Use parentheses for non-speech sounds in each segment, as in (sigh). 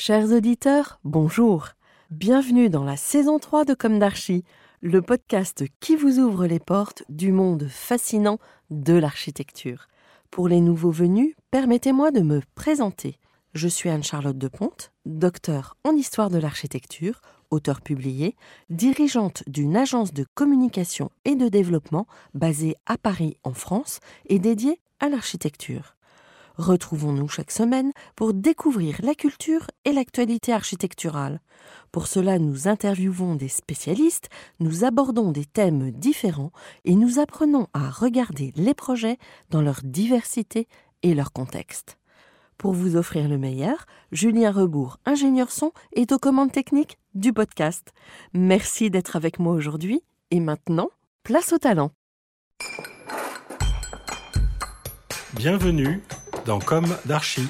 Chers auditeurs, bonjour. Bienvenue dans la saison 3 de Comme d'Archie, le podcast qui vous ouvre les portes du monde fascinant de l'architecture. Pour les nouveaux venus, permettez-moi de me présenter. Je suis Anne-Charlotte Deponte, docteur en histoire de l'architecture, auteur publié, dirigeante d'une agence de communication et de développement basée à Paris en France et dédiée à l'architecture. Retrouvons-nous chaque semaine pour découvrir la culture et l'actualité architecturale. Pour cela, nous interviewons des spécialistes, nous abordons des thèmes différents et nous apprenons à regarder les projets dans leur diversité et leur contexte. Pour vous offrir le meilleur, Julien Rebourg, ingénieur son, est aux commandes techniques du podcast. Merci d'être avec moi aujourd'hui et maintenant, place au talent. Bienvenue dans Comme d'Archie.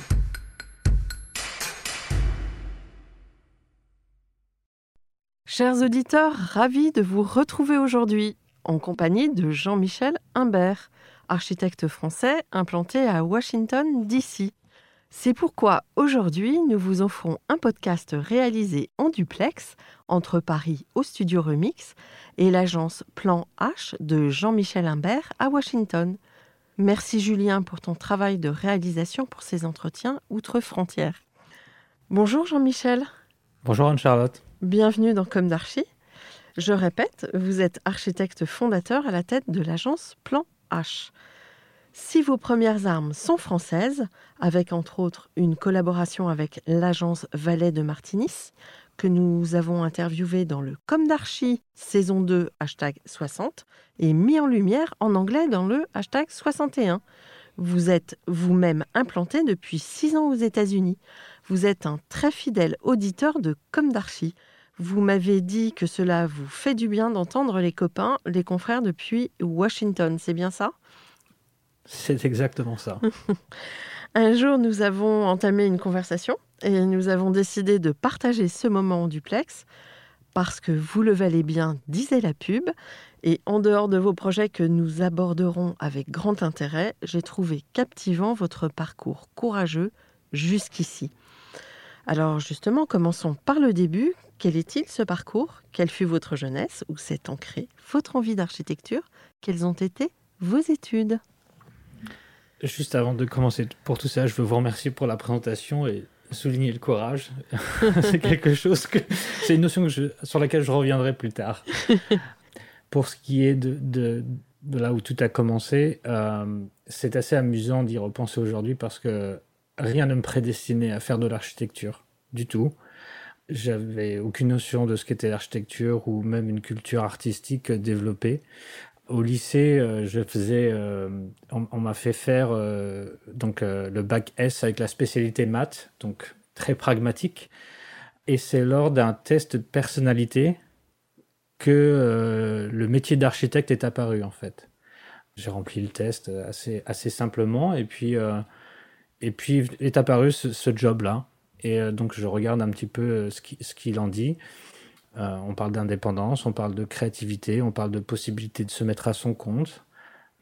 Chers auditeurs, ravis de vous retrouver aujourd'hui en compagnie de Jean-Michel Imbert, architecte français implanté à Washington, D.C. C'est pourquoi aujourd'hui nous vous offrons un podcast réalisé en duplex entre Paris au studio Remix et l'agence Plan H de Jean-Michel Imbert à Washington. Merci Julien pour ton travail de réalisation pour ces entretiens outre-frontières. Bonjour Jean-Michel. Bonjour Anne-Charlotte. Bienvenue dans Comme d'Archie. Je répète, vous êtes architecte fondateur à la tête de l'agence Plan H. Si vos premières armes sont françaises, avec entre autres une collaboration avec l'agence Valais de Martinis, que nous avons interviewé dans le Comme d'Archie saison 2 hashtag 60 et mis en lumière en anglais dans le hashtag 61. Vous êtes vous-même implanté depuis 6 ans aux États-Unis. Vous êtes un très fidèle auditeur de Comme d'Archie. Vous m'avez dit que cela vous fait du bien d'entendre les copains, les confrères depuis Washington, c'est bien ça? C'est exactement ça. (laughs) Un jour, nous avons entamé une conversation et nous avons décidé de partager ce moment en duplex parce que vous le valez bien, disait la pub. Et en dehors de vos projets que nous aborderons avec grand intérêt, j'ai trouvé captivant votre parcours courageux jusqu'ici. Alors justement, commençons par le début. Quel est-il ce parcours? Quelle fut votre jeunesse Où s'est ancrée votre envie d'architecture? Quelles ont été vos études? Juste avant de commencer pour tout ça, je veux vous remercier pour la présentation et souligner le courage. (laughs) c'est quelque chose que c'est une notion que je, sur laquelle je reviendrai plus tard. (laughs) pour ce qui est de, de, de, là où tout a commencé, euh, c'est assez amusant d'y repenser aujourd'hui parce que rien ne me prédestinait à faire de l'architecture du tout. J'avais aucune notion de ce qu'était l'architecture ou même une culture artistique développée. Au lycée, euh, je faisais, euh, on, m'a fait faire euh, donc le bac S avec la spécialité maths, donc très pragmatique. Et c'est lors d'un test de personnalité que le métier d'architecte est apparu en fait. J'ai rempli le test assez assez simplement et puis et puis est apparu ce, job-là. Et donc je regarde un petit peu ce qu'il ce qu'il en dit. Euh, on parle d'indépendance, on parle de créativité, on parle de possibilité de se mettre à son compte.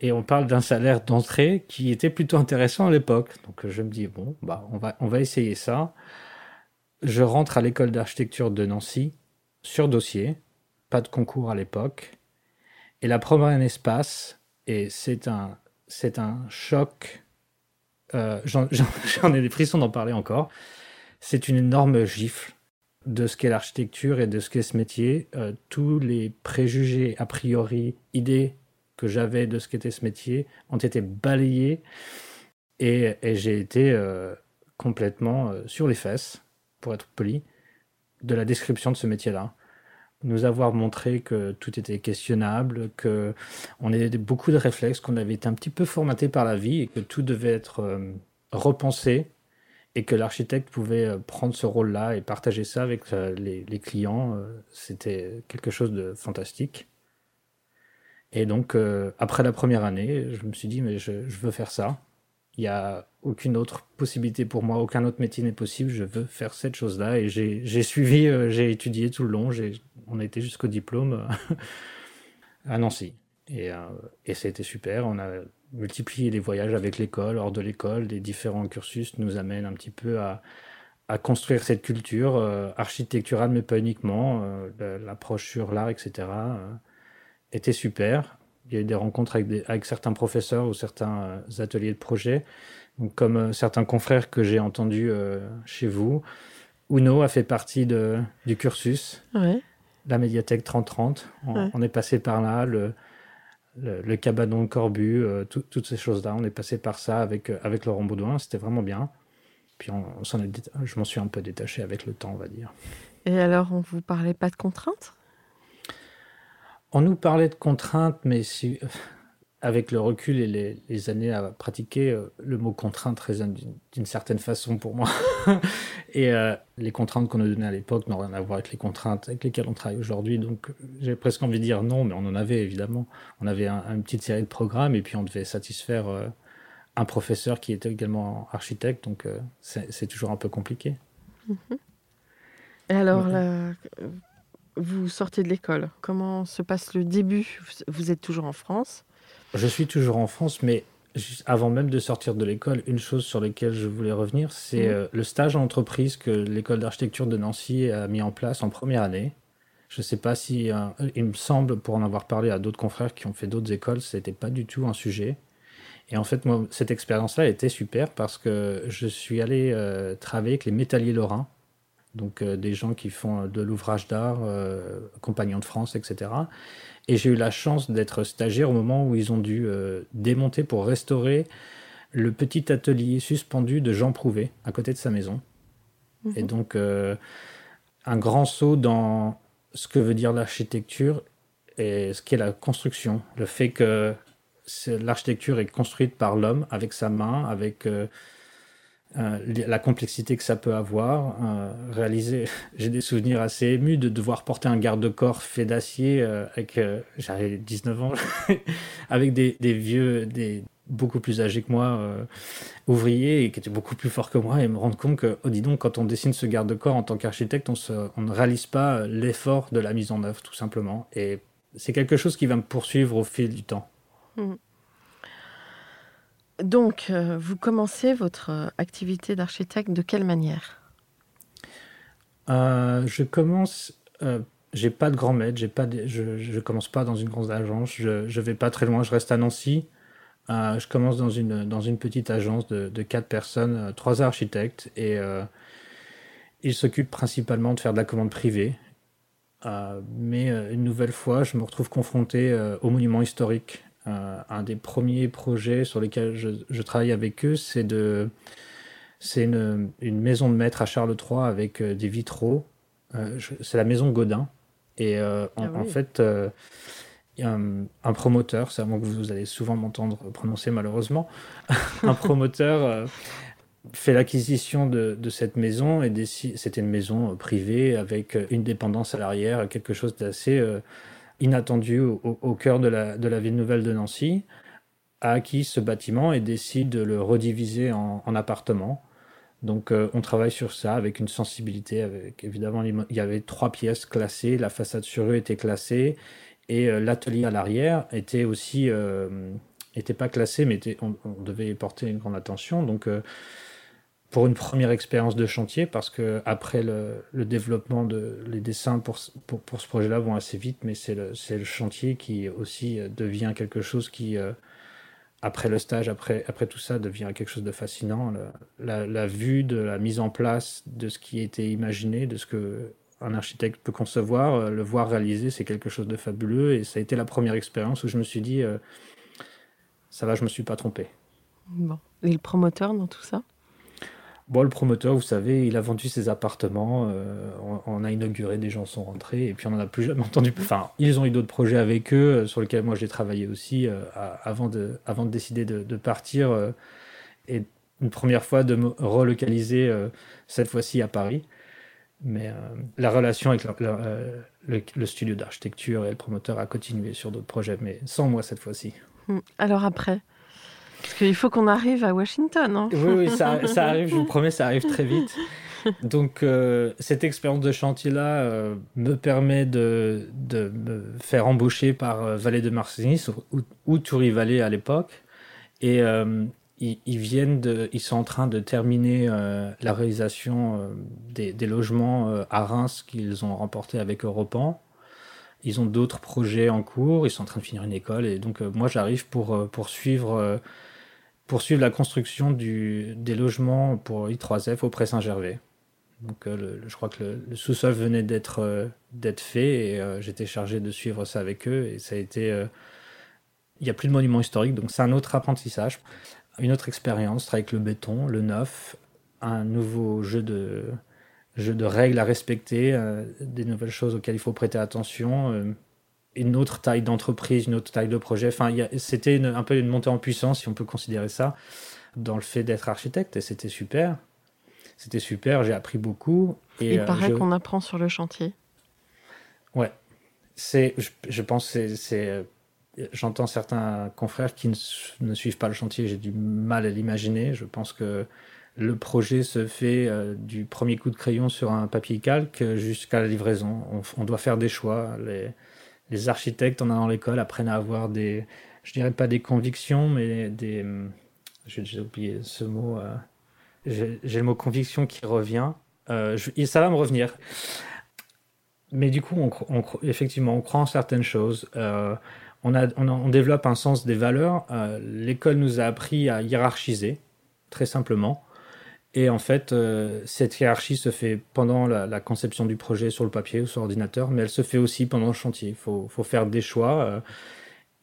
Et on parle d'un salaire d'entrée qui était plutôt intéressant à l'époque. Donc je me dis, bon, bah, on, va, on va essayer ça. Je rentre à l'école d'architecture de Nancy sur dossier, pas de concours à l'époque. Et la première année se passe, et c'est un, c'est un choc. Euh, J'en (laughs) ai des frissons d'en parler encore. C'est une énorme gifle de ce qu'est l'architecture et de ce qu'est ce métier. Euh, tous les préjugés, a priori, idées que j'avais de ce qu'était ce métier ont été balayés et, j'ai été euh, complètement euh, sur les fesses, pour être poli, de la description de ce métier-là. Nous avoir montré que tout était questionnable, que on avait beaucoup de réflexes, qu'on avait été un petit peu formaté par la vie et que tout devait être repensé et que l'architecte pouvait prendre ce rôle-là et partager ça avec les, clients, c'était quelque chose de fantastique. Et donc, après la première année, je me suis dit, mais je veux faire ça. Il n'y a aucune autre possibilité pour moi, aucun autre métier n'est possible. Je veux faire cette chose-là. Et j'ai suivi, euh, j'ai étudié tout le long. On été jusqu'au diplôme euh, (laughs) à Nancy. Et, euh, et été super. On a multiplié les voyages avec l'école, hors de l'école. Des différents cursus nous amènent un petit peu à, à construire cette culture architecturale, mais pas uniquement. L'approche sur l'art, etc. était super il y a eu des rencontres avec, avec certains professeurs ou certains euh, ateliers de projet, donc comme euh, certains confrères que j'ai entendus euh, chez vous. Uno a fait partie de, du cursus, la médiathèque 3030. On, on, est passé par là, le, le, cabanon Corbu, toutes ces choses-là. On est passé par ça avec, avec Laurent Baudouin, c'était vraiment bien. Puis on, je m'en suis un peu détaché avec le temps, on va dire. Et alors, on vous parlait pas de contraintes? On nous parlait de contraintes, mais avec le recul et les, années à pratiquer, euh, le mot contrainte résonne d'une certaine façon pour moi. (laughs) et euh, les contraintes qu'on nous donnait à l'époque n'ont rien à voir avec les contraintes avec lesquelles on travaille aujourd'hui. Donc j'ai presque envie de dire non, mais on en avait évidemment. On avait une petite série de programmes et puis on devait satisfaire euh, un professeur qui était également architecte. Donc c'est toujours un peu compliqué. Mm-hmm. Et alors, vous sortez de l'école. Comment se passe le début? Vous êtes toujours en France Je suis toujours en France, mais avant même de sortir de l'école, une chose sur laquelle je voulais revenir, c'est euh, le stage en entreprise que l'école d'architecture de Nancy a mis en place en première année. Je ne sais pas si, euh, il me semble, pour en avoir parlé à d'autres confrères qui ont fait d'autres écoles, ce n'était pas du tout un sujet. Et en fait, moi, cette expérience-là était super parce que je suis allé euh, travailler avec les métalliers lorrains donc des gens qui font de l'ouvrage d'art, Compagnons de France, etc. Et j'ai eu la chance d'être stagiaire au moment où ils ont dû démonter pour restaurer le petit atelier suspendu de Jean Prouvé à côté de sa maison. Et mhm. donc un grand saut dans ce que veut dire l'architecture et ce qu'est la construction. Le fait que l'architecture est construite par l'homme avec sa main, avec euh, la complexité que ça peut avoir. Euh, réaliser, (laughs) j'ai des souvenirs assez émus de devoir porter un garde-corps fait d'acier euh, avec, j'avais 19 ans, (laughs) avec des, vieux, des beaucoup plus âgés que moi, ouvriers et qui étaient beaucoup plus forts que moi, et me rendre compte que, oh dis donc, quand on dessine ce garde-corps en tant qu'architecte, on, on, ne réalise pas l'effort de la mise en œuvre, tout simplement. Et c'est quelque chose qui va me poursuivre au fil du temps. Mmh. Donc, euh, vous commencez votre euh, activité d'architecte de quelle manière? Euh, Je commence. j'ai pas de grand maître, j'ai pas je, commence pas dans une grande agence, je, vais pas très loin, je reste à Nancy. je commence dans une, petite agence de, quatre personnes, trois architectes, et ils s'occupent principalement de faire de la commande privée. mais une nouvelle fois, je me retrouve confronté aux monuments historiques euh, un des premiers projets sur lesquels je, travaille avec eux, c'est de c'est une, une, maison de maître à Charles III avec euh, des vitraux. Euh, c'est la maison Godin. Et ah en, fait, il y a un, promoteur, c'est à moi que vous allez souvent m'entendre prononcer malheureusement, (laughs) un promoteur fait l'acquisition de, de, cette maison et c'était une maison privée avec une dépendance à l'arrière, quelque chose d'assez inattendu au, cœur de la, ville nouvelle de Nancy, a acquis ce bâtiment et décide de le rediviser en, appartements. Donc euh, on travaille sur ça avec une sensibilité. Avec, évidemment, il y avait trois pièces classées, la façade sur eux était classée et euh, l'atelier à l'arrière était aussi euh, pas classé, mais on, on, devait porter une grande attention. Donc pour une première expérience de chantier parce que après le, développement de les dessins pour, pour, ce projet-là vont assez vite, mais c'est le, le, chantier qui aussi euh, devient quelque chose qui, euh, après le stage, après, après tout ça, devient quelque chose de fascinant. La, vue de la mise en place de ce qui était imaginé, de ce que un architecte peut concevoir, euh, le voir réaliser, c'est quelque chose de fabuleux. Et ça a été la première expérience où je me suis dit, ça va, je me suis pas trompé. Bon. Et le promoteur dans tout ça? Bon, le promoteur, vous savez, il a vendu ses appartements, euh, on, a inauguré, des gens sont rentrés, et puis on n'en a plus jamais (laughs) entendu. Enfin, ils ont eu d'autres projets avec eux, euh, sur lesquels moi j'ai travaillé aussi, euh, avant, de, décider de, partir. et une première fois de me relocaliser cette fois-ci à Paris. Mais la relation avec le, studio d'architecture et le promoteur a continué sur d'autres projets, mais sans moi cette fois-ci. Hmm. Alors après? Parce qu'il faut qu'on arrive à Washington. Hein oui, oui ça, (laughs) ça, arrive, je vous promets, ça arrive très vite. Donc, euh, cette expérience de chantier-là euh, me permet de, de, me faire embaucher par euh, Vallée de Marcinis ou, ou Toury Vallée à l'époque. Et ils, ils, viennent de, ils sont en train de terminer la réalisation des, des, logements à Reims qu'ils ont remporté avec Europan. Ils ont d'autres projets en cours, ils sont en train de finir une école. Et donc, moi, j'arrive pour poursuivre poursuivre la construction du, des logements pour I3F au Pré Saint-Gervais. Donc, euh, je crois que le, sous-sol venait d'être euh, fait et euh, j'étais chargé de suivre ça avec eux. Et ça a été. Il n'y a plus de monument historique, donc c'est un autre apprentissage, une autre expérience, avec le béton, le neuf, un nouveau jeu de, jeu de règles à respecter, des nouvelles choses auxquelles il faut prêter attention, une autre taille d'entreprise, une autre taille de projet. Enfin, c'était un peu une montée en puissance, si on peut considérer ça, dans le fait d'être architecte, et c'était super. C'était super, j'ai appris beaucoup. Et, Il euh, paraît qu'on apprend sur le chantier. Ouais. C'est, je, pense c'est, c'est euh, j'entends certains confrères qui ne, suivent pas le chantier, j'ai du mal à l'imaginer. Je pense que le projet se fait euh, du premier coup de crayon sur un papier calque jusqu'à la livraison. On, doit faire des choix. Les, les architectes, en allant à l'école, apprennent à avoir des, je dirais pas des convictions, mais des, j'ai oublié ce mot, j'ai le mot conviction qui revient. Euh, ça va me revenir. Mais du coup, on, effectivement, on croit en certaines choses. Euh, on, a, on, développe un sens des valeurs. Euh, l'école nous a appris à hiérarchiser, très simplement. Et en fait, cette hiérarchie se fait pendant la, conception du projet sur le papier ou sur l'ordinateur, mais elle se fait aussi pendant le chantier. Il faut, faire des choix.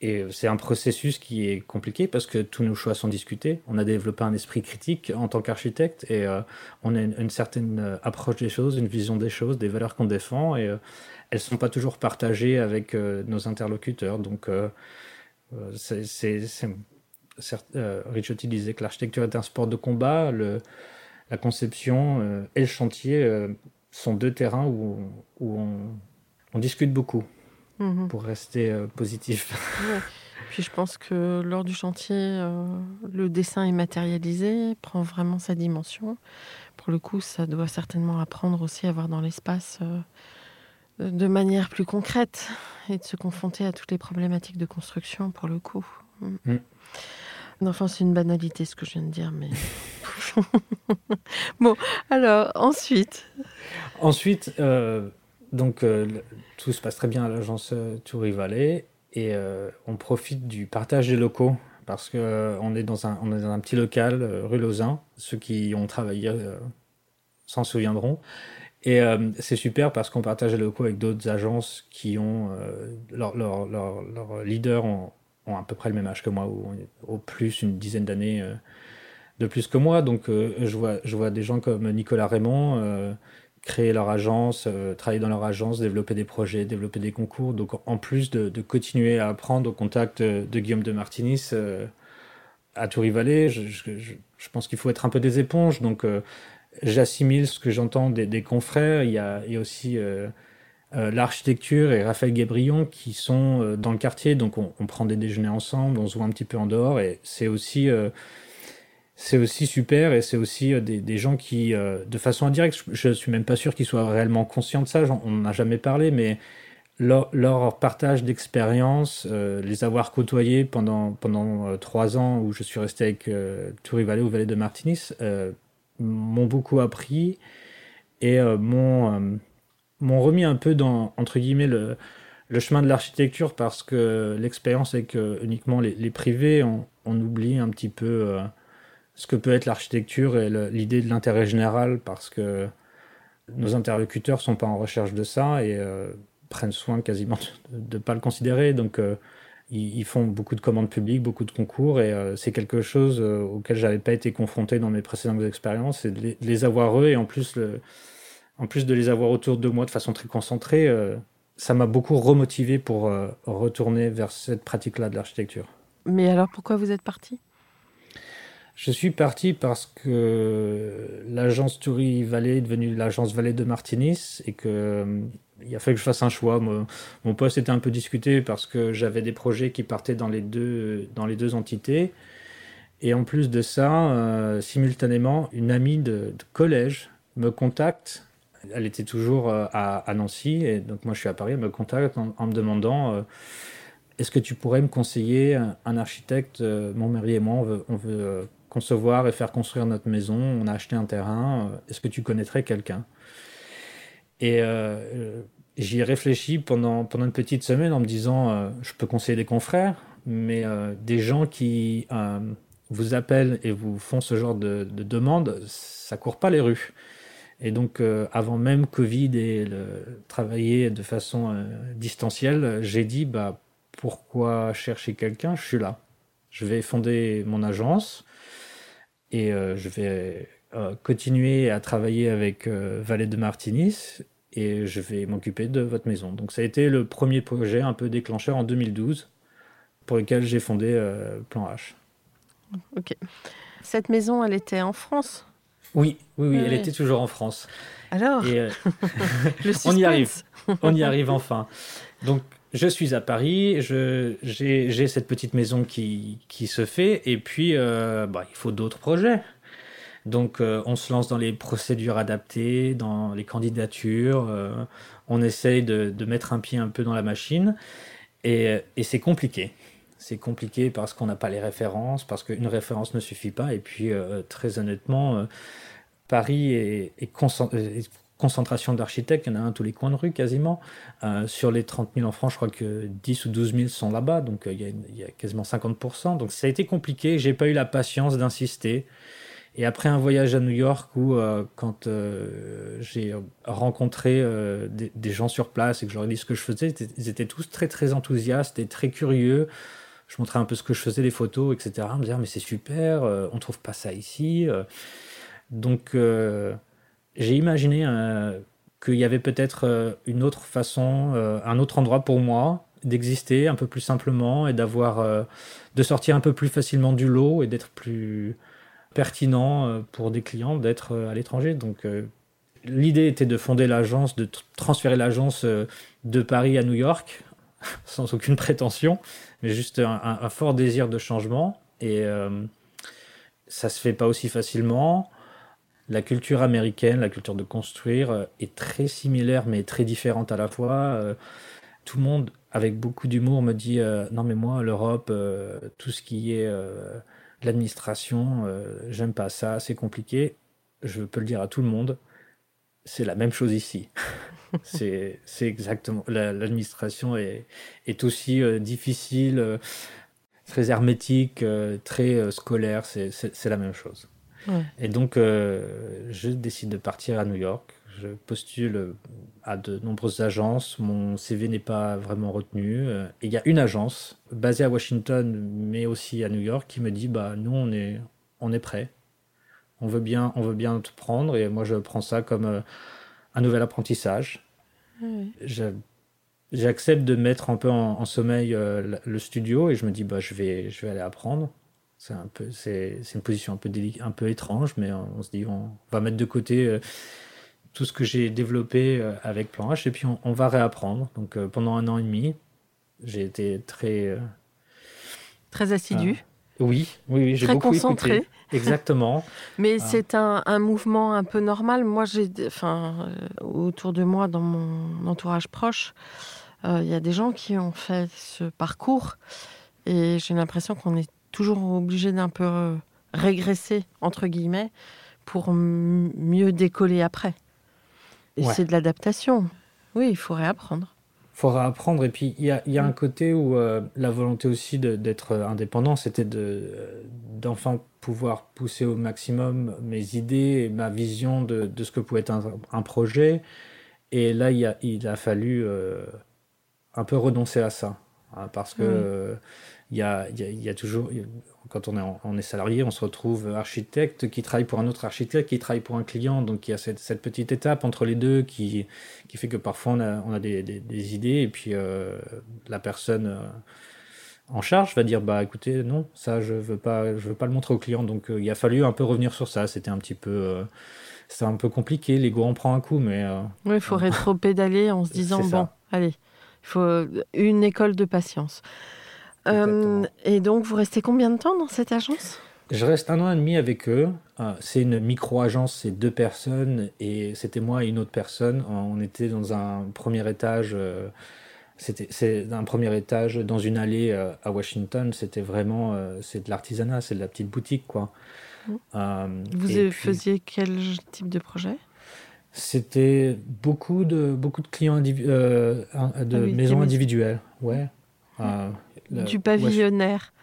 Et c'est un processus qui est compliqué parce que tous nos choix sont discutés. On a développé un esprit critique en tant qu'architecte et euh, on a une, certaine euh, approche des choses, une vision des choses, des valeurs qu'on défend et euh, elles ne sont pas toujours partagées avec nos interlocuteurs. Donc, c'est, disait que l'architecture est un sport de combat. La conception et le chantier sont deux terrains où, où on, on discute beaucoup. Mhm. pour rester euh, positif. (laughs) Puis je pense que lors du chantier, euh, le dessin est matérialisé, prend vraiment sa dimension. Pour le coup, ça doit certainement apprendre aussi à voir dans l'espace euh, de manière plus concrète et de se confronter à toutes les problématiques de construction, pour le coup. Mm. Mm. Enfin, c'est une banalité ce que je viens de dire, mais. (laughs) (laughs) bon, alors, ensuite. Ensuite, donc euh, tout se passe très bien à l'agence euh, Toury Valley et euh, on profite du partage des locaux parce qu'on on est, dans un, on est dans un petit local rue Lausanne. Ceux qui ont travaillé s'en souviendront. Et c'est super parce qu'on partage les locaux avec d'autres agences qui ont leurs leur, leaders ont, à peu près le même âge que moi, ou au plus une dizaine d'années de plus que moi. Donc je, vois, je vois des gens comme Nicolas Raymond créer leur agence, euh, travailler dans leur agence, développer des projets, développer des concours. Donc en plus de, continuer à apprendre au contact de Guillaume de Martinis euh, à Toury-Vallée, je, je, pense qu'il faut être un peu des éponges. Donc euh, j'assimile ce que j'entends des, confrères. Il y a, il y a aussi l'architecture et Raphaël Guébrion qui sont dans le quartier. Donc on, on, prend des déjeuners ensemble, on se voit un petit peu en dehors. Et c'est aussi c'est aussi super et c'est aussi euh, des, gens qui, euh, de façon indirecte, je, ne suis même pas sûr qu'ils soient réellement conscients de ça, on n'a jamais parlé, mais leur, partage d'expérience, euh, les avoir côtoyés pendant, pendant trois ans où je suis resté avec euh, Toury Vallée ou Vallée de Martinis, m'ont beaucoup appris et m'ont remis un peu dans, entre guillemets, le, le chemin de l'architecture parce que l'expérience avec uniquement les, privés, on, oublie un petit peu ce que peut être l'architecture et l'idée de l'intérêt général parce que nos interlocuteurs sont pas en recherche de ça et euh, prennent soin quasiment de ne pas le considérer. Donc, euh, ils, font beaucoup de commandes publiques, beaucoup de concours et euh, c'est quelque chose auquel j'avais pas été confronté dans mes précédentes expériences. C'est de, les avoir eux et en plus, en plus de les avoir autour de moi de façon très concentrée, ça m'a beaucoup remotivé pour retourner vers cette pratique-là de l'architecture. Mais alors pourquoi vous êtes parti? Je suis parti parce que l'agence Toury Valley est devenue l'agence Vallée de Martinis et que il a fallu que je fasse un choix. Mon, poste était un peu discuté parce que j'avais des projets qui partaient dans les deux, dans les deux entités. Et en plus de ça, euh, simultanément, une amie de, collège me contacte. Elle était toujours euh, à, Nancy, et donc moi je suis à Paris. Elle me contacte en, me demandant euh, Est-ce que tu pourrais me conseiller un, architecte Mon mari et moi, on veut concevoir et faire construire notre maison. On a acheté un terrain. Est-ce que tu connaîtrais quelqu'un? Et j'y ai réfléchi pendant, pendant une petite semaine en me disant Je peux conseiller des confrères, mais des gens qui vous appellent et vous font ce genre de, de demande, ça court pas les rues. Et donc, euh, avant même Covid et le, travailler de façon euh, distancielle, j'ai dit bah, pourquoi chercher quelqu'un? Je suis là. Je vais fonder mon agence et euh, je vais continuer à travailler avec Valet de Martinis et je vais m'occuper de votre maison. Donc, ça a été le premier projet un peu déclencheur en 2012 pour lequel j'ai fondé Plan H. Ok. Cette maison, elle était en France? Oui, oui, oui, elle était toujours en France. Alors? Euh, (laughs) (laughs) On y arrive. On y arrive enfin. Donc, je suis à Paris, j'ai cette petite maison qui, se fait, et puis euh, bah, il faut d'autres projets. Donc, euh, on se lance dans les procédures adaptées, dans les candidatures, on essaye de, mettre un pied un peu dans la machine, et, c'est compliqué c'est compliqué parce qu'on n'a pas les références, parce qu'une référence ne suffit pas. Et puis, euh, très honnêtement, euh, Paris est, euh, concentration d'architectes, il y en a un tous les coins de rue quasiment. sur les 30 000 en France, je crois que 10 ou 12 000 sont là-bas, donc il y, a, quasiment 50%. Donc ça a été compliqué, j'ai pas eu la patience d'insister. Et après un voyage à New York où, quand j'ai rencontré des, gens sur place et que je leur ai dit ce que je faisais, ils étaient tous très très enthousiastes et très curieux je montrais un peu ce que je faisais, les photos, etc. Me dire, mais c'est super, euh, on trouve pas ça ici. Euh. Donc, euh, j'ai imaginé qu'il y avait peut-être une autre façon, un autre endroit pour moi d'exister un peu plus simplement et d'avoir, de sortir un peu plus facilement du lot et d'être plus pertinent pour des clients d'être à l'étranger. Donc, l'idée était de fonder l'agence, de transférer l'agence de Paris à New York (laughs) sans aucune prétention mais juste un, fort désir de changement. Et euh, ça se fait pas aussi facilement. La culture américaine, la culture de construire, euh, est très similaire mais très différente à la fois. Euh, tout le monde, avec beaucoup d'humour, me dit non mais moi l'Europe, tout ce qui est l'administration, j'aime pas ça, c'est compliqué. Je peux le dire à tout le monde, c'est la même chose ici. (laughs) c'est exactement. L'administration est, aussi euh, difficile, euh, très hermétique, euh, très scolaire. C'est la même chose. Et donc, je décide de partir à New York. Je postule à de nombreuses agences. Mon CV n'est pas vraiment retenu. Et il y a une agence basée à Washington, mais aussi à New York, qui me dit bah, Nous, on est, on est prêt. On veut, bien, on veut bien te prendre. Et moi, je prends ça comme un nouvel apprentissage. J'accepte de mettre un peu en, sommeil euh, le studio et je me dis bah je vais je vais aller apprendre. C'est un peu c'est une position un peu un peu étrange, mais on, se dit on va mettre de côté euh, tout ce que j'ai développé euh, avec Plan H et puis on, va réapprendre. Donc pendant un an et demi, j'ai été très très assidu. oui, oui, oui j'ai beaucoup concentré. Écouté. (laughs) Exactement. (laughs) Mais c'est un, mouvement un peu normal. Moi, j'ai, enfin, euh, autour de moi, dans mon entourage proche, euh, il y a des gens qui ont fait ce parcours et j'ai l'impression qu'on est toujours obligé d'un peu euh, régresser, entre guillemets, pour mieux décoller après. Et c'est de l'adaptation. Oui, il faut réapprendre faudra apprendre. Et puis, il y a, y a, un côté où la volonté aussi d'être indépendant, c'était d'enfin pouvoir pousser au maximum mes idées et ma vision de, de ce que pouvait être un, projet. Et là, il a, il a fallu euh, un peu renoncer à ça. Hein, parce que euh, il, y a, il, y a, toujours, quand on est, on est salarié, on se retrouve architecte qui travaille pour un autre architecte, qui travaille pour un client. Donc il y a cette, cette petite étape entre les deux qui, qui fait que parfois on a, on a des, des, idées et puis euh, la personne en charge va dire bah écoutez non ça je veux pas je veux pas le montrer au client. Donc il a fallu un peu revenir sur ça. C'était un petit peu c'est un peu compliqué. L'ego en prend un coup mais oui il faut rétro-pédaler en se disant (laughs) bon allez il faut une école de patience et donc vous restez combien de temps dans cette agence? Je reste un an et demi avec eux. Ah, c'est une micro-agence, c'est deux personnes et c'était moi et une autre personne. On était dans un premier étage. Euh, c'était c'est un premier étage dans une allée euh, à Washington. C'était vraiment euh, c'est de l'artisanat, c'est de la petite boutique quoi. Mmh. Vous faisiez quel type de projet? C'était beaucoup de beaucoup de clients de ah maisons individuelles, ouais. Du pavillonnaire,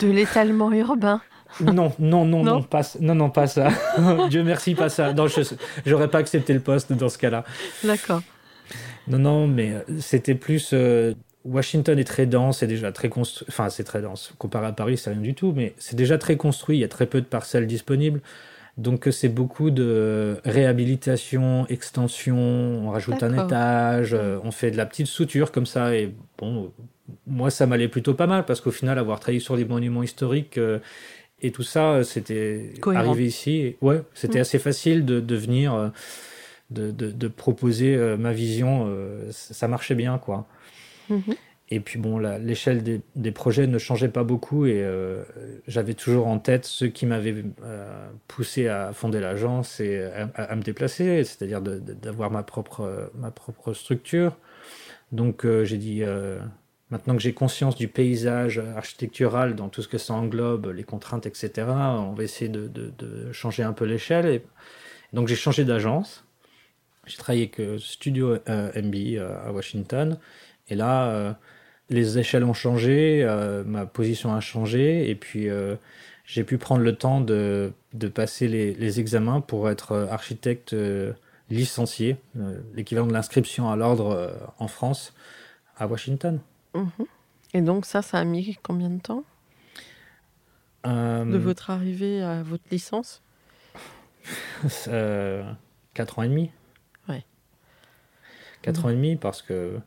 de l'étalement urbain. Non, non, non, non, pas, non, non, pas ça. (laughs) Dieu merci, pas ça. Non, je n'aurais pas accepté le poste dans ce cas-là. D'accord. Non, non, mais euh, c'était plus. Euh, Washington est très dense, c'est déjà très construit. Enfin, c'est très dense. Comparé à Paris, c'est rien du tout, mais c'est déjà très construit. Il y a très peu de parcelles disponibles. Donc, c'est beaucoup de réhabilitation, extension. On rajoute un étage, euh, on fait de la petite souture comme ça. Et bon, moi, ça m'allait plutôt pas mal parce qu'au final, avoir travaillé sur des monuments historiques et tout ça, euh, c'était arrivé ici. Ouais, c'était mm. assez facile de, de venir, euh, de, de, de, proposer euh, ma vision. Ça marchait bien, quoi. Mm-hmm. Et puis bon, l'échelle des, des, projets ne changeait pas beaucoup et j'avais toujours en tête ceux qui m'avaient poussé à fonder l'agence et à, me déplacer, c'est-à-dire d'avoir ma propre, ma propre structure. Donc j'ai dit, Maintenant que j'ai conscience du paysage architectural dans tout ce que ça englobe, les contraintes, etc., on va essayer de, changer un peu l'échelle. Donc j'ai changé d'agence. J'ai travaillé avec Studio euh, MB euh, à Washington. Et là, euh, les échelles ont changé, ma position a changé. Et puis j'ai pu prendre le temps de, passer les, examens pour être architecte licencié, l'équivalent de l'inscription à l'ordre en France, à Washington. Mhm. Et donc ça, ça a mis combien de temps euh, De votre arrivée à votre licence (laughs) euh, Quatre ans et demi. Ouais. Quatre ans et demi parce que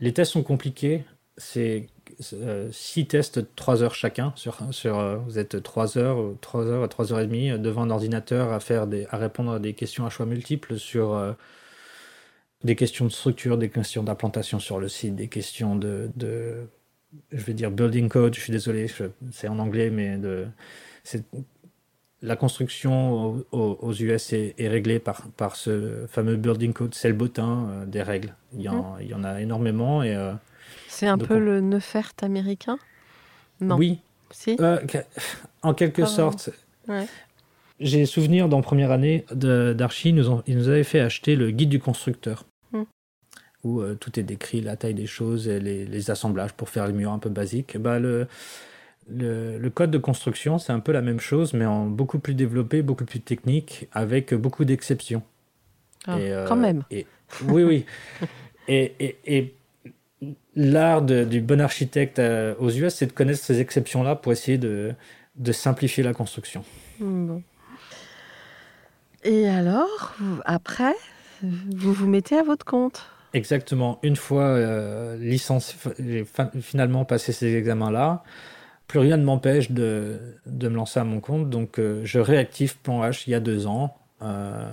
les tests sont compliqués. C'est euh, six tests, trois heures chacun. Sur, sur, vous êtes trois heures, trois heures à trois heures et demie devant un ordinateur à, faire des, à répondre à des questions à choix multiples sur des questions de structure, des questions d'implantation sur le site, des questions de, de, je vais dire building code, je suis désolé, c'est en anglais, mais de, la construction aux, US est, réglée par, par ce fameux building code, c'est le bottin euh, des règles. Il y, en, mmh. il y en a énormément. et euh, C'est un peu le Neufert américain? Non. Oui. Si? Euh, en quelque sorte. Ouais. J'ai souvenir dans première année d'Archie, nous ils nous avaient fait acheter le guide du constructeur, hmm. où euh, tout est décrit, la taille des choses et les, assemblages pour faire les murs un peu basiques. Bah, le, le, code de construction, c'est un peu la même chose, mais en beaucoup plus développé, beaucoup plus technique, avec beaucoup d'exceptions. Ah, euh, quand même. Et, oui, oui. (laughs) et, et, l'art du bon architecte euh, aux US, c'est de connaître ces exceptions-là pour essayer de, de simplifier la construction. Hmm. Et alors, après, vous vous mettez à votre compte Exactement. Une fois euh, licence, j'ai finalement passé ces examens-là. Plus rien ne m'empêche de, de, me lancer à mon compte. Donc, euh, je réactive Plan H il y a deux ans. Euh,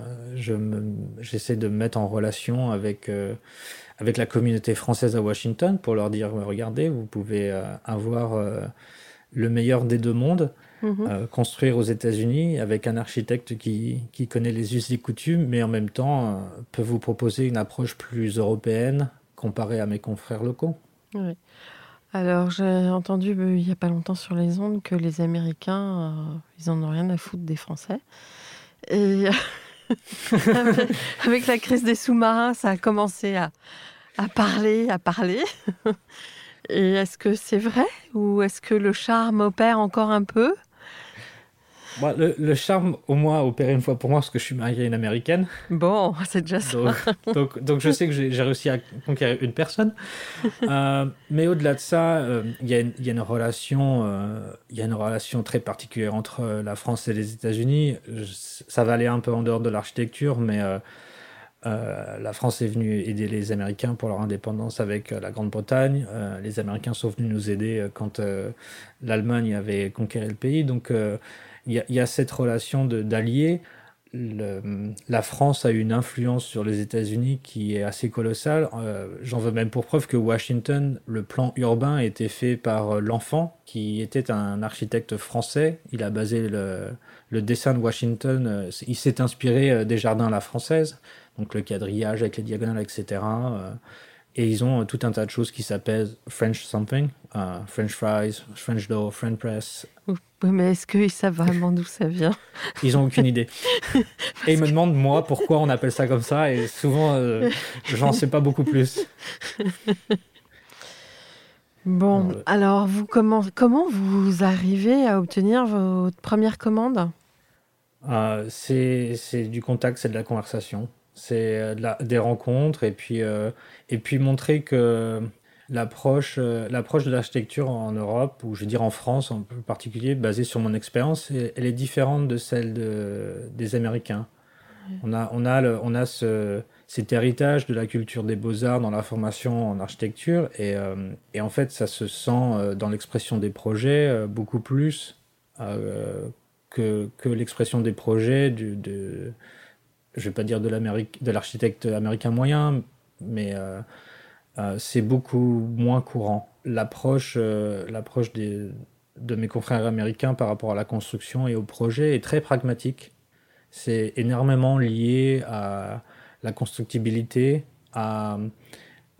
J'essaie de me mettre en relation avec, euh, avec la communauté française à Washington pour leur dire regardez, vous pouvez avoir le meilleur des deux mondes. Mhm. Euh, construire aux États-Unis avec un architecte qui, qui, connaît les us et coutumes, mais en même temps euh, peut vous proposer une approche plus européenne comparée à mes confrères locaux. Oui. Alors j'ai entendu euh, il n'y a pas longtemps sur les ondes que les Américains, ils en ont rien à foutre des Français. Et (laughs) avec, avec, la crise des sous-marins, ça a commencé à, à parler, à parler. (laughs) Et est-ce que c'est vrai ou est-ce que le charme opère encore un peu? Le, charme, au moins, opéré une fois pour moi parce que je suis marié à une américaine. Bon, (laughs) c'est déjà ça. Donc, donc, je sais que j'ai réussi à conquérir une personne. Euh, mais au-delà de ça, euh, il y, y, a une relation, euh, il y a une relation très particulière entre la France et les États-Unis. Ça va aller un peu en dehors de l'architecture, mais la France est venue aider les Américains pour leur indépendance avec la Grande-Bretagne. les Américains sont venus nous aider quand l'Allemagne avait conquéré le pays. Donc il y, a cette relation d'alliés la France a une influence sur les États-Unis qui est assez colossale. Euh, j'en veux même pour preuve que Washington, le plan urbain été fait par euh, l'enfant, qui était un architecte français. Il a basé le, dessin de Washington, euh, il s'est inspiré des jardins à la française, donc le quadrillage avec les diagonales, etc. Et ils ont tout un tas de choses qui s'appellent French something, French fries, French dough, French press, mais est-ce qu'ils savent vraiment d'où ça vient Ils n'ont aucune idée. (laughs) et ils me demandent, moi, pourquoi on appelle ça comme ça. Et souvent, euh, j'en sais pas beaucoup plus. Bon, alors, vous, comment, comment vous arrivez à obtenir votre première commande? Euh, C'est du contact, c'est de la conversation. C'est euh, des rencontres et puis, et puis montrer que l'approche euh, l'approche de l'architecture en Europe ou je veux dire en France en particulier basée sur mon expérience elle est différente de celle de, des Américains. On a on a le, on a ce, cet héritage de la culture des beaux-arts dans la formation en architecture et, euh, et en fait ça se sent euh, dans l'expression des projets beaucoup plus que, que l'expression des projets du, de je vais pas dire de l'Amérique de l'architecte américain moyen mais euh, c'est beaucoup moins courant. L'approche, euh, l'approche de mes confrères américains par rapport à la construction et au projet est très pragmatique. C'est énormément lié à la constructibilité, à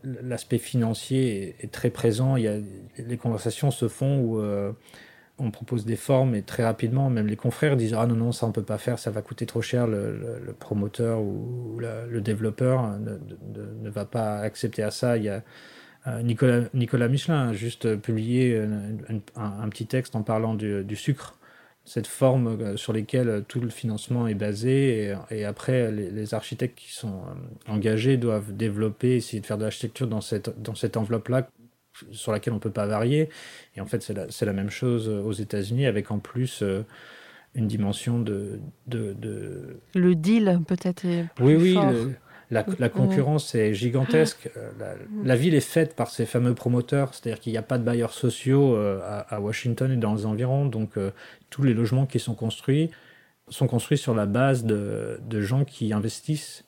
l'aspect financier est, très présent. Il y a, les conversations se font où euh, on propose des formes et très rapidement, même les confrères disent ah non non ça on peut pas faire, ça va coûter trop cher. Le, promoteur ou le développeur ne, va pas accepter à ça. Il y a euh, Nicolas, Michelin a juste publié un, petit texte en parlant du, sucre, cette forme euh, sur laquelle tout le financement est basé et, après les, architectes qui sont euh, engagés doivent développer, essayer de faire de l'architecture dans cette, dans cette enveloppe-là sur laquelle on ne peut pas varier. Et en fait, c'est la, la, même chose aux États-Unis, avec en plus euh, une dimension de, de, de... Le deal, peut-être. Oui, oui. la, la, concurrence est gigantesque. Euh, la, ville est faite par ces fameux promoteurs, c'est-à-dire qu'il n'y a pas de bailleurs sociaux euh, à, Washington et dans les environs. Donc, tous les logements qui sont construits sont construits sur la base de, de gens qui investissent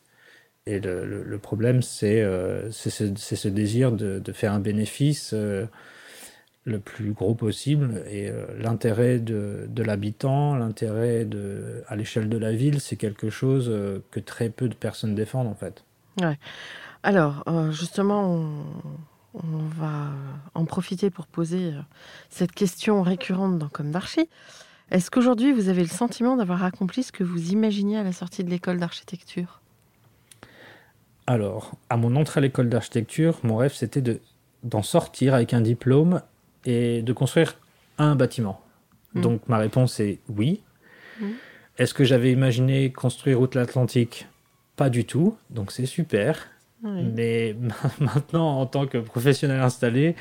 et le, problème, c'est euh, ce, désir de, faire un bénéfice euh, le plus gros possible. Et euh, l'intérêt de, l'habitant, l'intérêt à l'échelle de la ville, c'est quelque chose que très peu de personnes défendent en fait. Ouais. Alors, justement, on, va en profiter pour poser cette question récurrente dans Comme d'Archi. Est-ce qu'aujourd'hui, vous avez le sentiment d'avoir accompli ce que vous imaginiez à la sortie de l'école d'architecture? Alors, à mon entrée à l'école d'architecture, mon rêve c'était de d'en sortir avec un diplôme et de construire un bâtiment. Hmm. Donc ma réponse est oui. Hmm. Est-ce que j'avais imaginé construire route l'Atlantique? Pas du tout. Donc c'est super. Mais (laughs) maintenant, en tant que professionnel installé,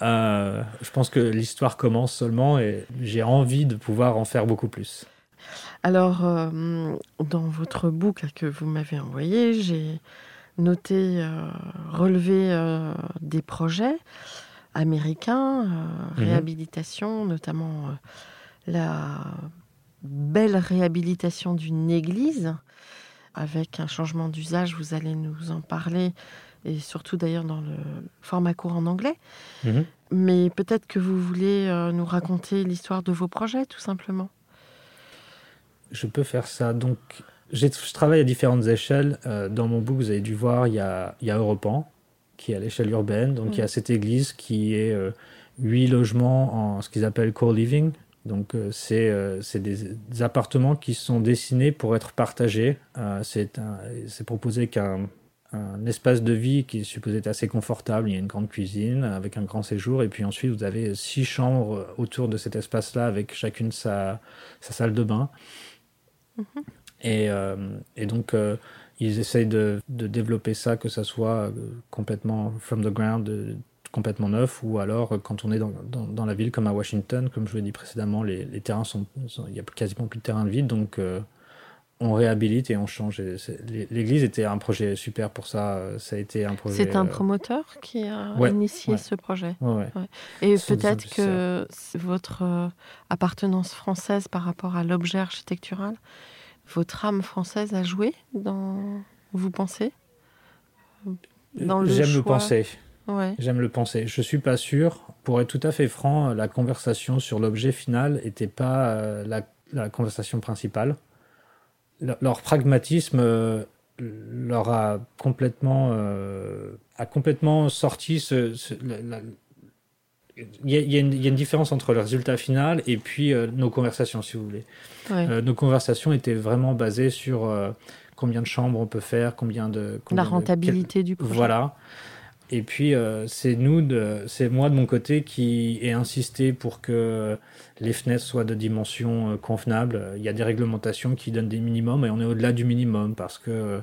euh, je pense que l'histoire commence seulement et j'ai envie de pouvoir en faire beaucoup plus. Alors, euh, dans votre boucle que vous m'avez envoyé, j'ai noter, euh, relever euh, des projets américains, euh, mhm. réhabilitation, notamment la belle réhabilitation d'une église avec un changement d'usage, vous allez nous en parler, et surtout d'ailleurs dans le format court en anglais. Mhm. Mais peut-être que vous voulez nous raconter l'histoire de vos projets, tout simplement. Je peux faire ça. Donc, je travaille à différentes échelles. Euh, dans mon book, vous avez dû voir, il y a, il y a Europan, qui est à l'échelle urbaine. Donc il y a cette église qui est euh, huit logements en ce qu'ils appellent co-living. Donc euh, c'est des, appartements qui sont dessinés pour être partagés. c'est proposé qu'un un espace de vie qui est supposé être assez confortable. Il y a une grande cuisine avec un grand séjour. Et puis ensuite, vous avez six chambres autour de cet espace-là avec chacune sa, sa salle de bain. Mm-hmm. Et, euh, et donc, euh, ils essayent de, de, développer ça, que ça soit euh, complètement from the ground, complètement neuf, ou alors quand on est dans, dans, la ville comme à Washington, comme je vous l'ai dit précédemment, les, les terrains sont, il y a quasiment plus de terrain de vide, donc on réhabilite et on change. L'église était un projet super pour ça. Ça a été un projet. C'est un promoteur qui a initié ce projet. Ouais, et peut-être que votre appartenance française par rapport à l'objet architectural, votre âme française a joué dans. Vous pensez? J'aime le penser. J'aime le penser. Je suis pas sûr. Pour être tout à fait franc, la conversation sur l'objet final n'était pas euh, la, conversation principale. leur pragmatisme euh, leur a complètement, euh, a complètement sorti ce, il y, a, une, différence entre le résultat final et puis nos conversations, si vous voulez. nos conversations étaient vraiment basées sur combien de chambres on peut faire, combien de... la rentabilité du projet. Voilà. Et puis, euh, c'est nous, c'est moi de mon côté qui ai insisté pour que les fenêtres soient de dimension euh, convenable. Il y a des réglementations qui donnent des minimums et on est au-delà du minimum parce que euh,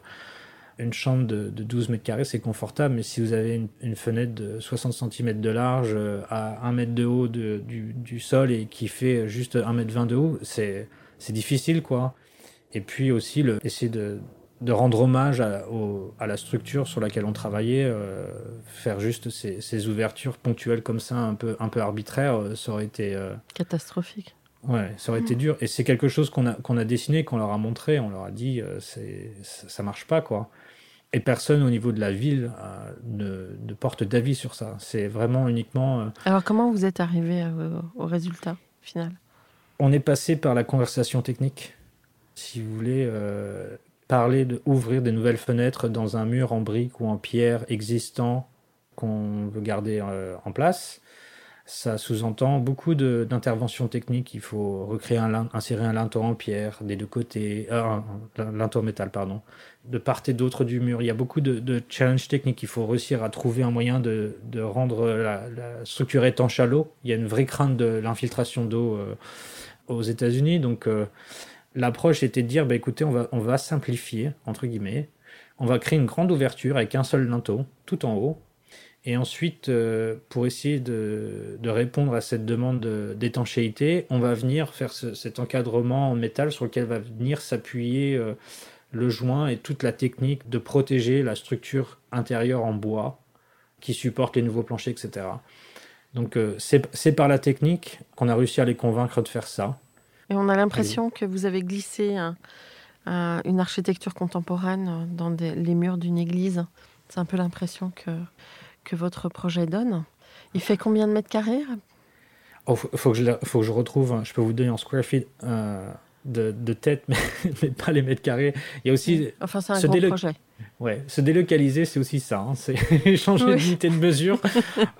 une chambre de, 12 mètres carrés, c'est confortable, mais si vous avez une, fenêtre de 60 cm de large à 1 mètre de haut du, du, sol et qui fait juste 1 mètre 20 de haut, c'est difficile, quoi. Et puis aussi, le, essayer de, de rendre hommage à, à, la structure sur laquelle on travaillait, euh, faire juste ces, ces, ouvertures ponctuelles comme ça, un peu, un peu arbitraires, euh, ça aurait été... Euh, Catastrophique. Ouais, ça aurait été dur. Et c'est quelque chose qu'on a, qu'on a dessiné, qu'on leur a montré, on leur a dit, c'est, ça marche pas, quoi. Et personne au niveau de la ville ne, ne, porte d'avis sur ça. C'est vraiment uniquement... Alors comment vous êtes arrivé au résultat final? On est passé par la conversation technique. Si vous voulez, parler d'ouvrir des nouvelles fenêtres dans un mur en briques ou en pierre existant qu'on veut garder euh, en place. Ça sous-entend beaucoup d'interventions techniques. Il faut recréer un, insérer un linteau en pierre des deux côtés, euh, un, linteau en métal, pardon, de part et d'autre du mur. Il y a beaucoup de, challenges techniques. Il faut réussir à trouver un moyen de, rendre la, structure étanche à l'eau. Il y a une vraie crainte de l'infiltration d'eau euh, aux États-Unis. Donc, l'approche était de dire, bah, écoutez, on va, on va simplifier, entre guillemets. On va créer une grande ouverture avec un seul linteau, tout en haut. Et ensuite, euh, pour essayer de, répondre à cette demande d'étanchéité, on va venir faire cet encadrement en métal sur lequel va venir s'appuyer euh, le joint et toute la technique de protéger la structure intérieure en bois qui supporte les nouveaux planchers, etc. Donc euh, c'est par la technique qu'on a réussi à les convaincre de faire ça. Et on a l'impression que vous avez glissé une architecture contemporaine dans les murs d'une église. C'est un peu l'impression que, que votre projet donne. Il fait combien de mètres carrés? Oh, faut, faut, que je, faut que je retrouve, je peux vous donner en square feet euh, de, de, tête, (laughs) mais, pas les mètres carrés. Il y a aussi. Enfin, c'est un grand projet. Ouais, se délocaliser, c'est aussi ça. Hein. C'est (laughs) changer d'unité de mesure. (laughs)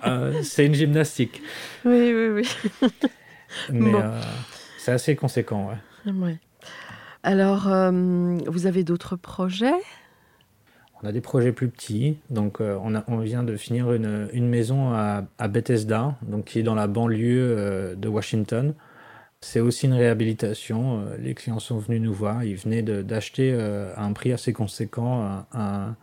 Euh, c'est une gymnastique. Oui, oui, oui. mais, euh, c'est assez conséquent, ouais. Alors, vous avez d'autres projets? On a des projets plus petits. Donc, euh, on, vient de finir une, maison à, Bethesda, donc qui est dans la banlieue euh, de Washington. C'est aussi une réhabilitation. Les clients sont venus nous voir. Ils venaient d'acheter à un prix assez conséquent un,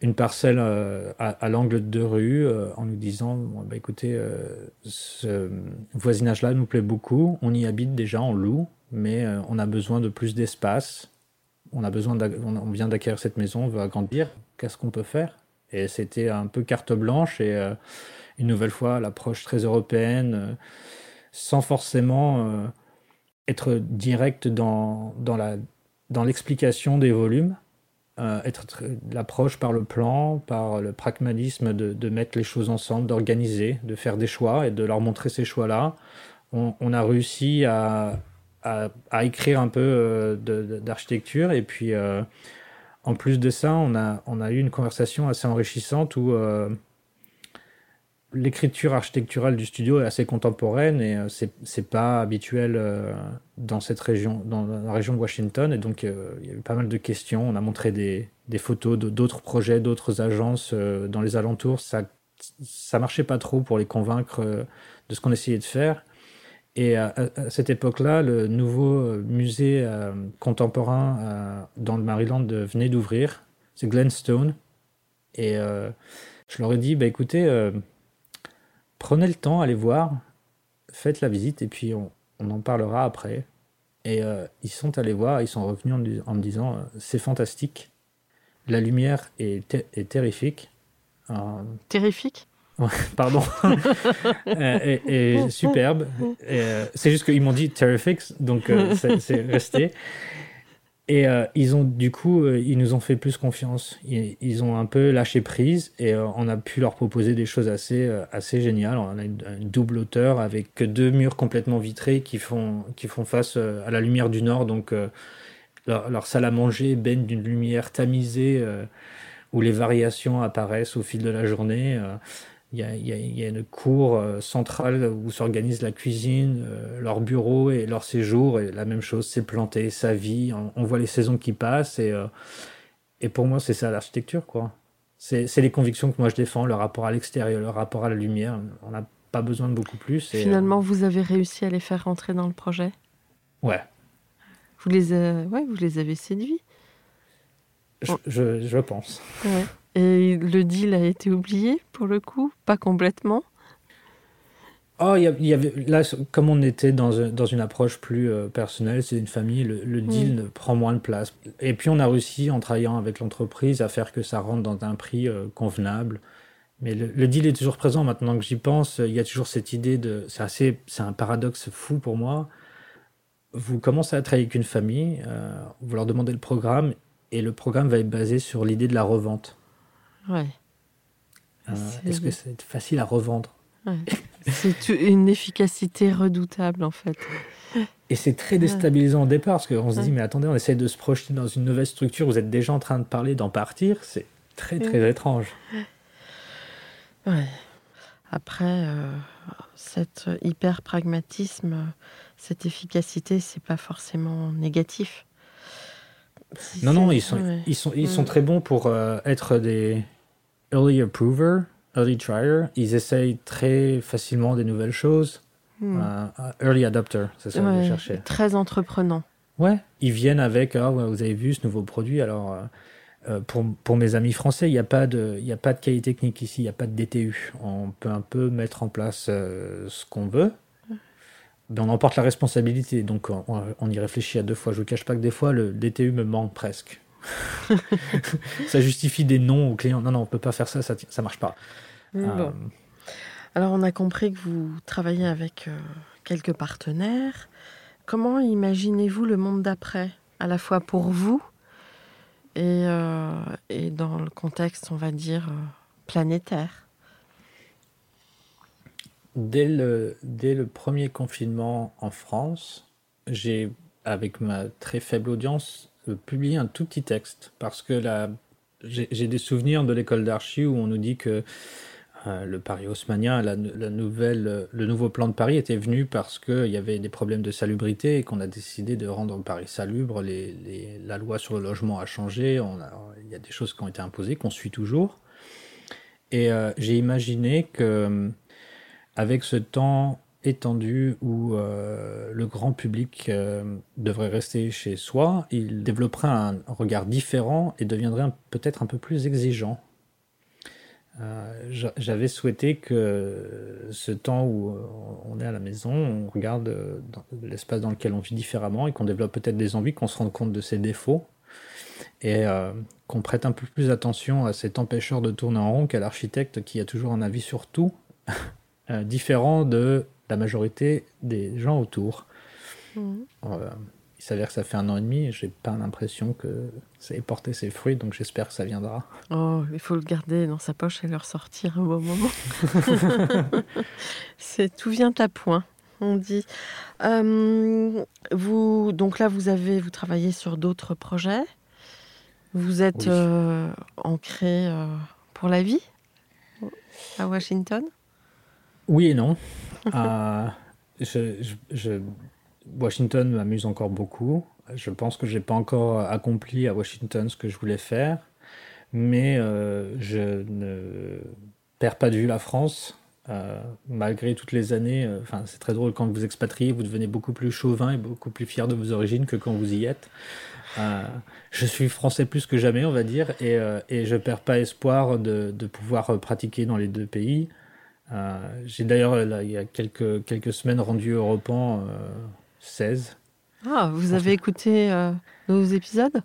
une parcelle euh, à, l'angle de deux rues euh, en nous disant bah, écoutez, euh, ce voisinage-là nous plaît beaucoup, on y habite déjà, on loue, mais on a besoin de plus d'espace. On a besoin, on vient d'acquérir cette maison, on veut agrandir. Qu'est-ce qu'on peut faire? Et c'était un peu carte blanche et une nouvelle fois l'approche très européenne, sans forcément être direct dans, dans la dans l'explication des volumes, euh, être l'approche par le plan, par le pragmatisme de, de mettre les choses ensemble, d'organiser, de faire des choix et de leur montrer ces choix-là. On, a réussi à, à, écrire un peu euh, d'architecture. Et puis euh, en plus de ça, on a, on a eu une conversation assez enrichissante où euh, l'écriture architecturale du studio est assez contemporaine et euh, c'est pas habituel dans cette région dans la région de Washington. Et donc il y a eu pas mal de questions. On a montré des, des photos d'autres projets d'autres agences dans les alentours. Ça ça marchait pas trop pour les convaincre de ce qu'on essayait de faire et à, cette époque-là le nouveau musée contemporain dans le Maryland venait d'ouvrir c'est Glenstone et je leur ai dit bah écoutez prenez le temps, allez voir, faites la visite et puis on, en parlera après. Et ils sont allés voir, ils sont revenus en, me disant c'est fantastique, la lumière est, est terrifique. Terrifique? (laughs) pardon, (laughs) et, et, superbe. c'est juste qu'ils m'ont dit terrific, donc (laughs) c'est resté. Et euh, ils ont du coup, euh, ils nous ont fait plus confiance. Ils, ont un peu lâché prise et euh, on a pu leur proposer des choses assez assez géniales. On a une, double hauteur avec deux murs complètement vitrés qui font qui font face à la lumière du nord. Donc leur, leur, salle à manger baigne d'une lumière tamisée où les variations apparaissent au fil de la journée. Il y, a, il, y a, une cour euh, centrale où s'organise la cuisine, euh, leur bureau et leur séjour. Et la même chose, c'est planté, sa vie. On, voit les saisons qui passent. Et, euh, et pour moi, c'est ça l'architecture, quoi. C'est les convictions que moi je défends, le rapport à l'extérieur, le rapport à la lumière. On n'a pas besoin de beaucoup plus. Et, Finalement, vous avez réussi à les faire rentrer dans le projet? Ouais. Vous les, ouais, vous les avez séduits? Je, je, je pense. Ouais. Et le deal a été oublié pour le coup Pas complètement Oh, il y, avait là, comme on était dans, dans une approche plus euh, personnelle, c'est une famille, le, deal prend moins de place. Et puis on a réussi en travaillant avec l'entreprise à faire que ça rentre dans un prix euh, convenable. Mais le, deal est toujours présent maintenant que j'y pense. Il y a toujours cette idée de, c'est assez, c'est un paradoxe fou pour moi. Vous commencez à travailler avec une famille, euh, vous leur demandez le programme et le programme va être basé sur l'idée de la revente. Ouais. Euh, est-ce que c'est facile à revendre C'est une efficacité redoutable en fait. Et c'est très déstabilisant au départ parce qu'on se dit mais attendez on essaie de se projeter dans une nouvelle structure, vous êtes déjà en train de parler d'en partir, c'est très très étrange. Ouais. Après, euh, cet hyper pragmatisme, cette efficacité, c'est pas forcément négatif. Non, non, ils sont, ils sont, ils sont mm. très bons pour euh, être des, early approver, early trier, ils essayent très facilement des nouvelles choses. Hmm. Euh, early adopter, c'est ça que je cherchais. Très entreprenant. Ouais, ils viennent avec, ah, vous avez vu ce nouveau produit, alors euh, euh, pour, pour, mes amis français, il n'y a, pas de, a pas de cahier technique ici, il n'y a pas de DTU. On peut un peu mettre en place ce qu'on veut, mais on emporte la responsabilité, donc on, on, y réfléchit à deux fois. Je ne vous cache pas que des fois, le DTU me manque presque. (laughs) ça justifie des noms aux clients. Non, non, on peut pas faire ça, ça, ça marche pas. Euh, Alors, on a compris que vous travaillez avec euh, quelques partenaires. Comment imaginez-vous le monde d'après, à la fois pour vous et, euh, et dans le contexte, on va dire, planétaire? Dès le, dès le premier confinement en France, j'ai, avec ma très faible audience, publier un tout petit texte parce que là, j'ai des souvenirs de l'école d'archi où on nous dit que euh, le Paris haussmanien, la, nouvelle, le nouveau plan de Paris était venu parce qu'il y avait des problèmes de salubrité et qu'on a décidé de rendre Paris salubre. Les, la loi sur le logement a changé, il y a des choses qui ont été imposées, qu'on suit toujours. Et euh, j'ai imaginé que avec ce temps étendu où euh, le grand public euh, devrait rester chez soi, il développerait un regard différent et deviendrait peut-être un peu plus exigeant. Euh, j'avais souhaité que ce temps où on est à la maison, on regarde l'espace dans lequel on vit différemment et qu'on développe peut-être des envies, qu'on se rende compte de ses défauts et qu'on prête un peu plus attention à cet empêcheur de tourner en rond qu'à l'architecte qui a toujours un avis sur tout, (laughs) différent de la majorité des gens autour. Mhm. Euh, il s'avère que ça fait un an et demi et j'ai pas l'impression que ça ait porté ses fruits, donc j'espère que ça viendra. Oh, il faut le garder dans sa poche et le ressortir un bon moment. (laughs) C'est tout vient à point, on dit. Euh, vous, donc là, vous avez, vous travaillez sur d'autres projets. Vous êtes euh, ancré pour la vie à Washington? Oui et non. Euh, je, Washington m'amuse encore beaucoup. Je pense que j'ai pas encore accompli à Washington ce que je voulais faire, mais euh, je ne perds pas de vue la France. Euh, malgré toutes les années, enfin c'est très drôle quand vous expatriez, vous devenez beaucoup plus chauvin et beaucoup plus fier de vos origines que quand vous y êtes. je suis français plus que jamais, on va dire, et, et je perds pas espoir de, de pouvoir pratiquer dans les deux pays. Euh, j'ai d'ailleurs, il y a quelques, quelques semaines, rendu Europan euh, 16. Ah, vous avez écouté euh, nos épisodes?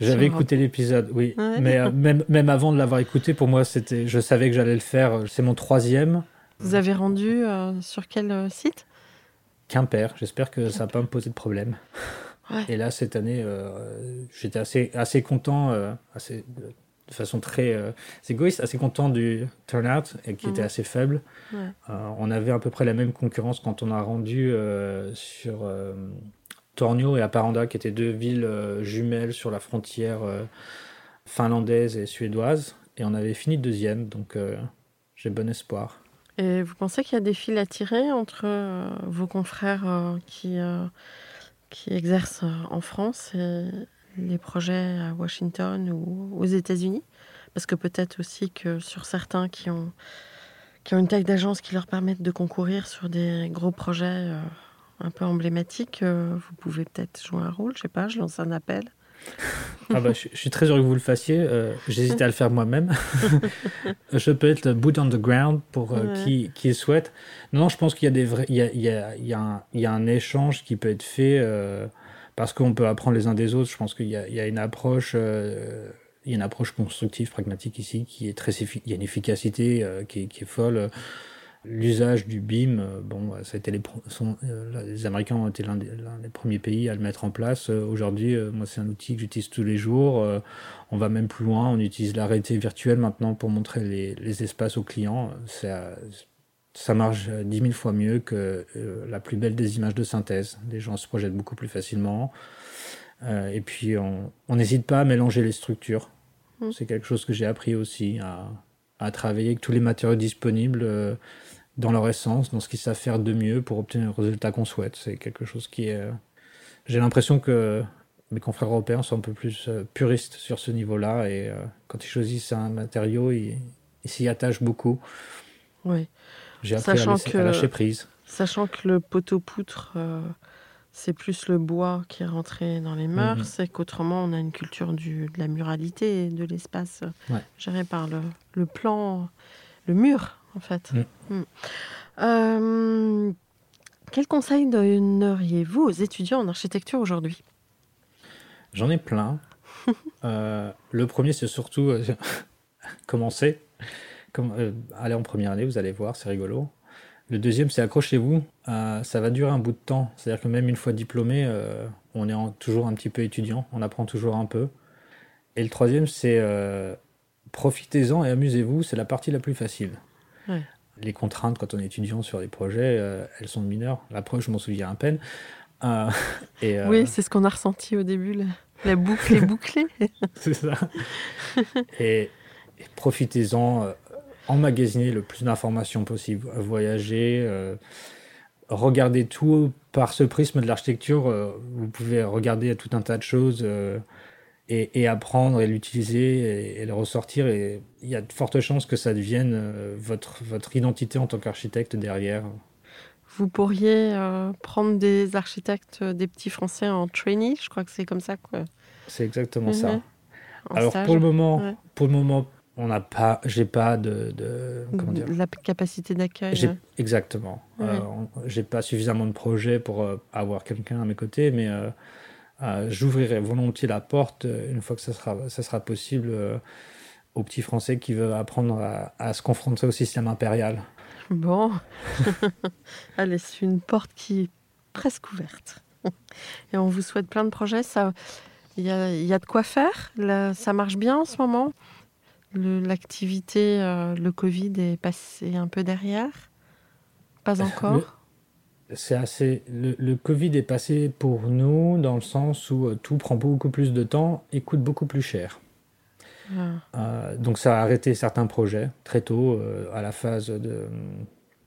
J'avais écouté l'épisode, oui. Ouais. Mais euh, même, même avant de l'avoir écouté, pour moi, c'était, je savais que j'allais le faire. C'est mon troisième. Vous avez rendu euh, sur quel euh, site? Quimper. J'espère que ça va pas me poser de problème. Ouais. Et là, cette année, euh, j'étais assez, assez content, euh, assez, de façon très euh, égoïste, assez content du turnout, et qui était Mhm. assez faible. Ouais. Euh, on avait à peu près la même concurrence quand on a rendu euh, sur euh, Tornio et Haparanda, qui étaient deux villes jumelles sur la frontière finlandaise et suédoise. Et on avait fini deuxième, donc j'ai bon espoir. Et vous pensez qu'il y a des fils à tirer entre vos confrères qui, qui exercent en France et les projets à Washington ou aux États-Unis Parce que peut-être aussi que sur certains qui ont, qui ont une taille d'agence qui leur permettent de concourir sur des gros projets euh, un peu emblématiques, euh, vous pouvez peut-être jouer un rôle, je sais pas, je lance un appel. Ah bah, je, je suis très heureux que vous le fassiez. Euh, J'hésitais à le faire moi-même. (laughs) je peux être le boot on the ground pour euh, Ouais. qui, qui le souhaite. Non, non, je pense qu'il y a des vrais, il y a, il y a- il y a un, il y a un échange qui peut être fait euh, parce qu'on peut apprendre les uns des autres. Je pense qu'il y a, une approche, euh, il y a une approche constructive, pragmatique ici qui est très, il y a une efficacité euh, qui, est- folle. L'usage du BIM, euh, bon, ça a été les, sont, les Américains ont été l'un des, premiers pays à le mettre en place. Aujourd'hui, moi, c'est un outil que j'utilise tous les jours. On va même plus loin. On utilise la réalité virtuelle maintenant pour montrer les, espaces aux clients. Ça marche euh, dix mille fois mieux que euh, la plus belle des images de synthèse. Les gens se projettent beaucoup plus facilement. Euh, et puis, on n'hésite pas à mélanger les structures. Mm. C'est quelque chose que j'ai appris aussi, à, à travailler avec tous les matériaux disponibles euh, dans leur essence, dans ce qu'ils savent faire de mieux pour obtenir le résultat qu'on souhaite. C'est quelque chose qui est... J'ai l'impression que mes confrères européens sont un peu plus puristes sur ce niveau-là et quand ils choisissent un matériau, ils ils s'y attachent beaucoup. Oui. J'ai appris à, Sachant laisser- que- à lâcher prise. Sachant que le poteau-poutre, euh, c'est plus le bois qui est rentré dans les mœurs, Mhm. c'est qu'autrement, on a une culture du, de la muralité et de l'espace euh, Ouais. géré par le, le plan, le mur, en fait. Mhm. Mm. Euh, quel conseil donneriez-vous aux étudiants en architecture aujourd'hui? J'en ai plein. (laughs) Euh, le premier, c'est surtout (laughs) commencer. Comme, euh, aller en première année, vous allez voir, c'est rigolo. Le deuxième, c'est accrochez-vous. Euh, ça va durer un bout de temps. C'est-à-dire que même une fois diplômé, euh, on est en- toujours un petit peu étudiant. On apprend toujours un peu. Et le troisième, c'est profitez-en et amusez-vous. C'est la partie la plus facile. Ouais. Les contraintes quand on est étudiant sur les projets, elles sont mineures. La preuve, je m'en souviens à peine. (laughs) Et, Oui, c'est ce qu'on a ressenti au début. La, la boucle est (laughs) bouclée. c'est ça. et, et profitez-en, euh, emmagasinez le plus d'informations possible, voyagez, euh, regardez tout par ce prisme de l'architecture. euh, vous pouvez regarder tout un tas de choses euh, et, et apprendre et l'utiliser et, et le ressortir. Et il y a de fortes chances que ça devienne euh, votre, votre identité en tant qu'architecte derrière. Vous pourriez euh, prendre des architectes, euh, des petits Français en trainee, je crois que c'est comme ça. C'est exactement ça. Mhm. En Alors stage. pour le moment, Ouais. pour le moment, on n'a pas, j'ai pas de, de comment dire, la capacité d'accueil. Euh. Exactement. Ouais. Euh, J'ai pas suffisamment de projets pour euh, avoir quelqu'un à mes côtés, mais euh, j'ouvrirai volontiers la porte une fois que ça sera, ça sera possible aux petits Français qui veulent apprendre à, à se confronter au système impérial. Bon. (laughs) Allez, c'est une porte qui est presque ouverte. Et on vous souhaite plein de projets. Ça, Il y a, il y a de quoi faire. Là, ça marche bien en ce moment? L'activité, euh, le Covid est passé un peu derrière? Pas encore? C'est assez. Le, le Covid est passé pour nous dans le sens où euh, tout prend beaucoup plus de temps et coûte beaucoup plus cher. Ah. Euh, donc ça a arrêté certains projets très tôt, euh, à la phase de,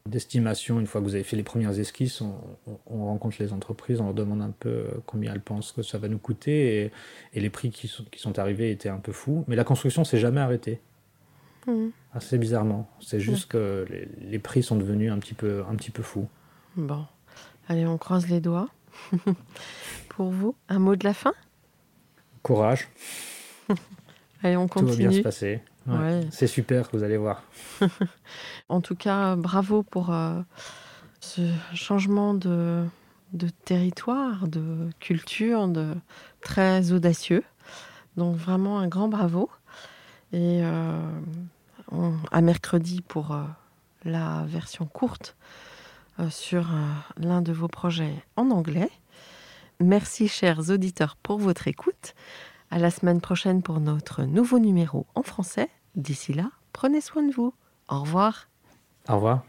d'estimation. Une fois que vous avez fait les premières esquisses, on, on- on rencontre les entreprises, on leur demande un peu euh, combien elles pensent que ça va nous coûter, et, et les prix qui sont, qui sont arrivés étaient un peu fous. Mais la construction s'est jamais arrêtée, Mhm. assez bizarrement. C'est juste que les, les prix sont devenus un petit peu, un petit peu fous. Bon. Allez, on croise les doigts. (laughs) Pour vous, un mot de la fin? Courage, Allez, on tout va bien se continue. passer. Ouais. Ouais. C'est super, vous allez voir. (laughs) En tout cas, bravo pour euh, ce changement de, de territoire, de culture, de très audacieux. Donc vraiment un grand bravo. Et euh, à mercredi pour euh, la version courte sur l'un de vos projets en anglais. Merci chers auditeurs pour votre écoute. À la semaine prochaine pour notre nouveau numéro en français. D'ici là, prenez soin de vous. Au revoir. Au revoir.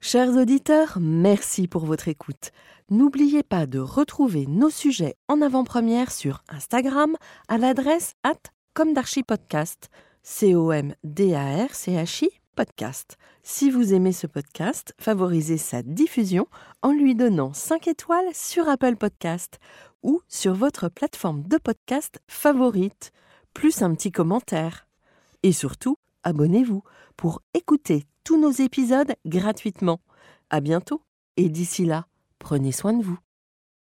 Chers auditeurs, merci pour votre écoute. N'oubliez pas de retrouver nos sujets en avant-première sur Instagram à l'adresse at comdarchipodcast, C-O-M-D-A-R-C-H-I Si vous aimez ce podcast, favorisez sa diffusion en lui donnant 5 étoiles sur Apple Podcast ou sur votre plateforme de podcast favorite, plus un petit commentaire. Et surtout, abonnez-vous pour écouter tous nos épisodes gratuitement. À bientôt et d'ici là, prenez soin de vous.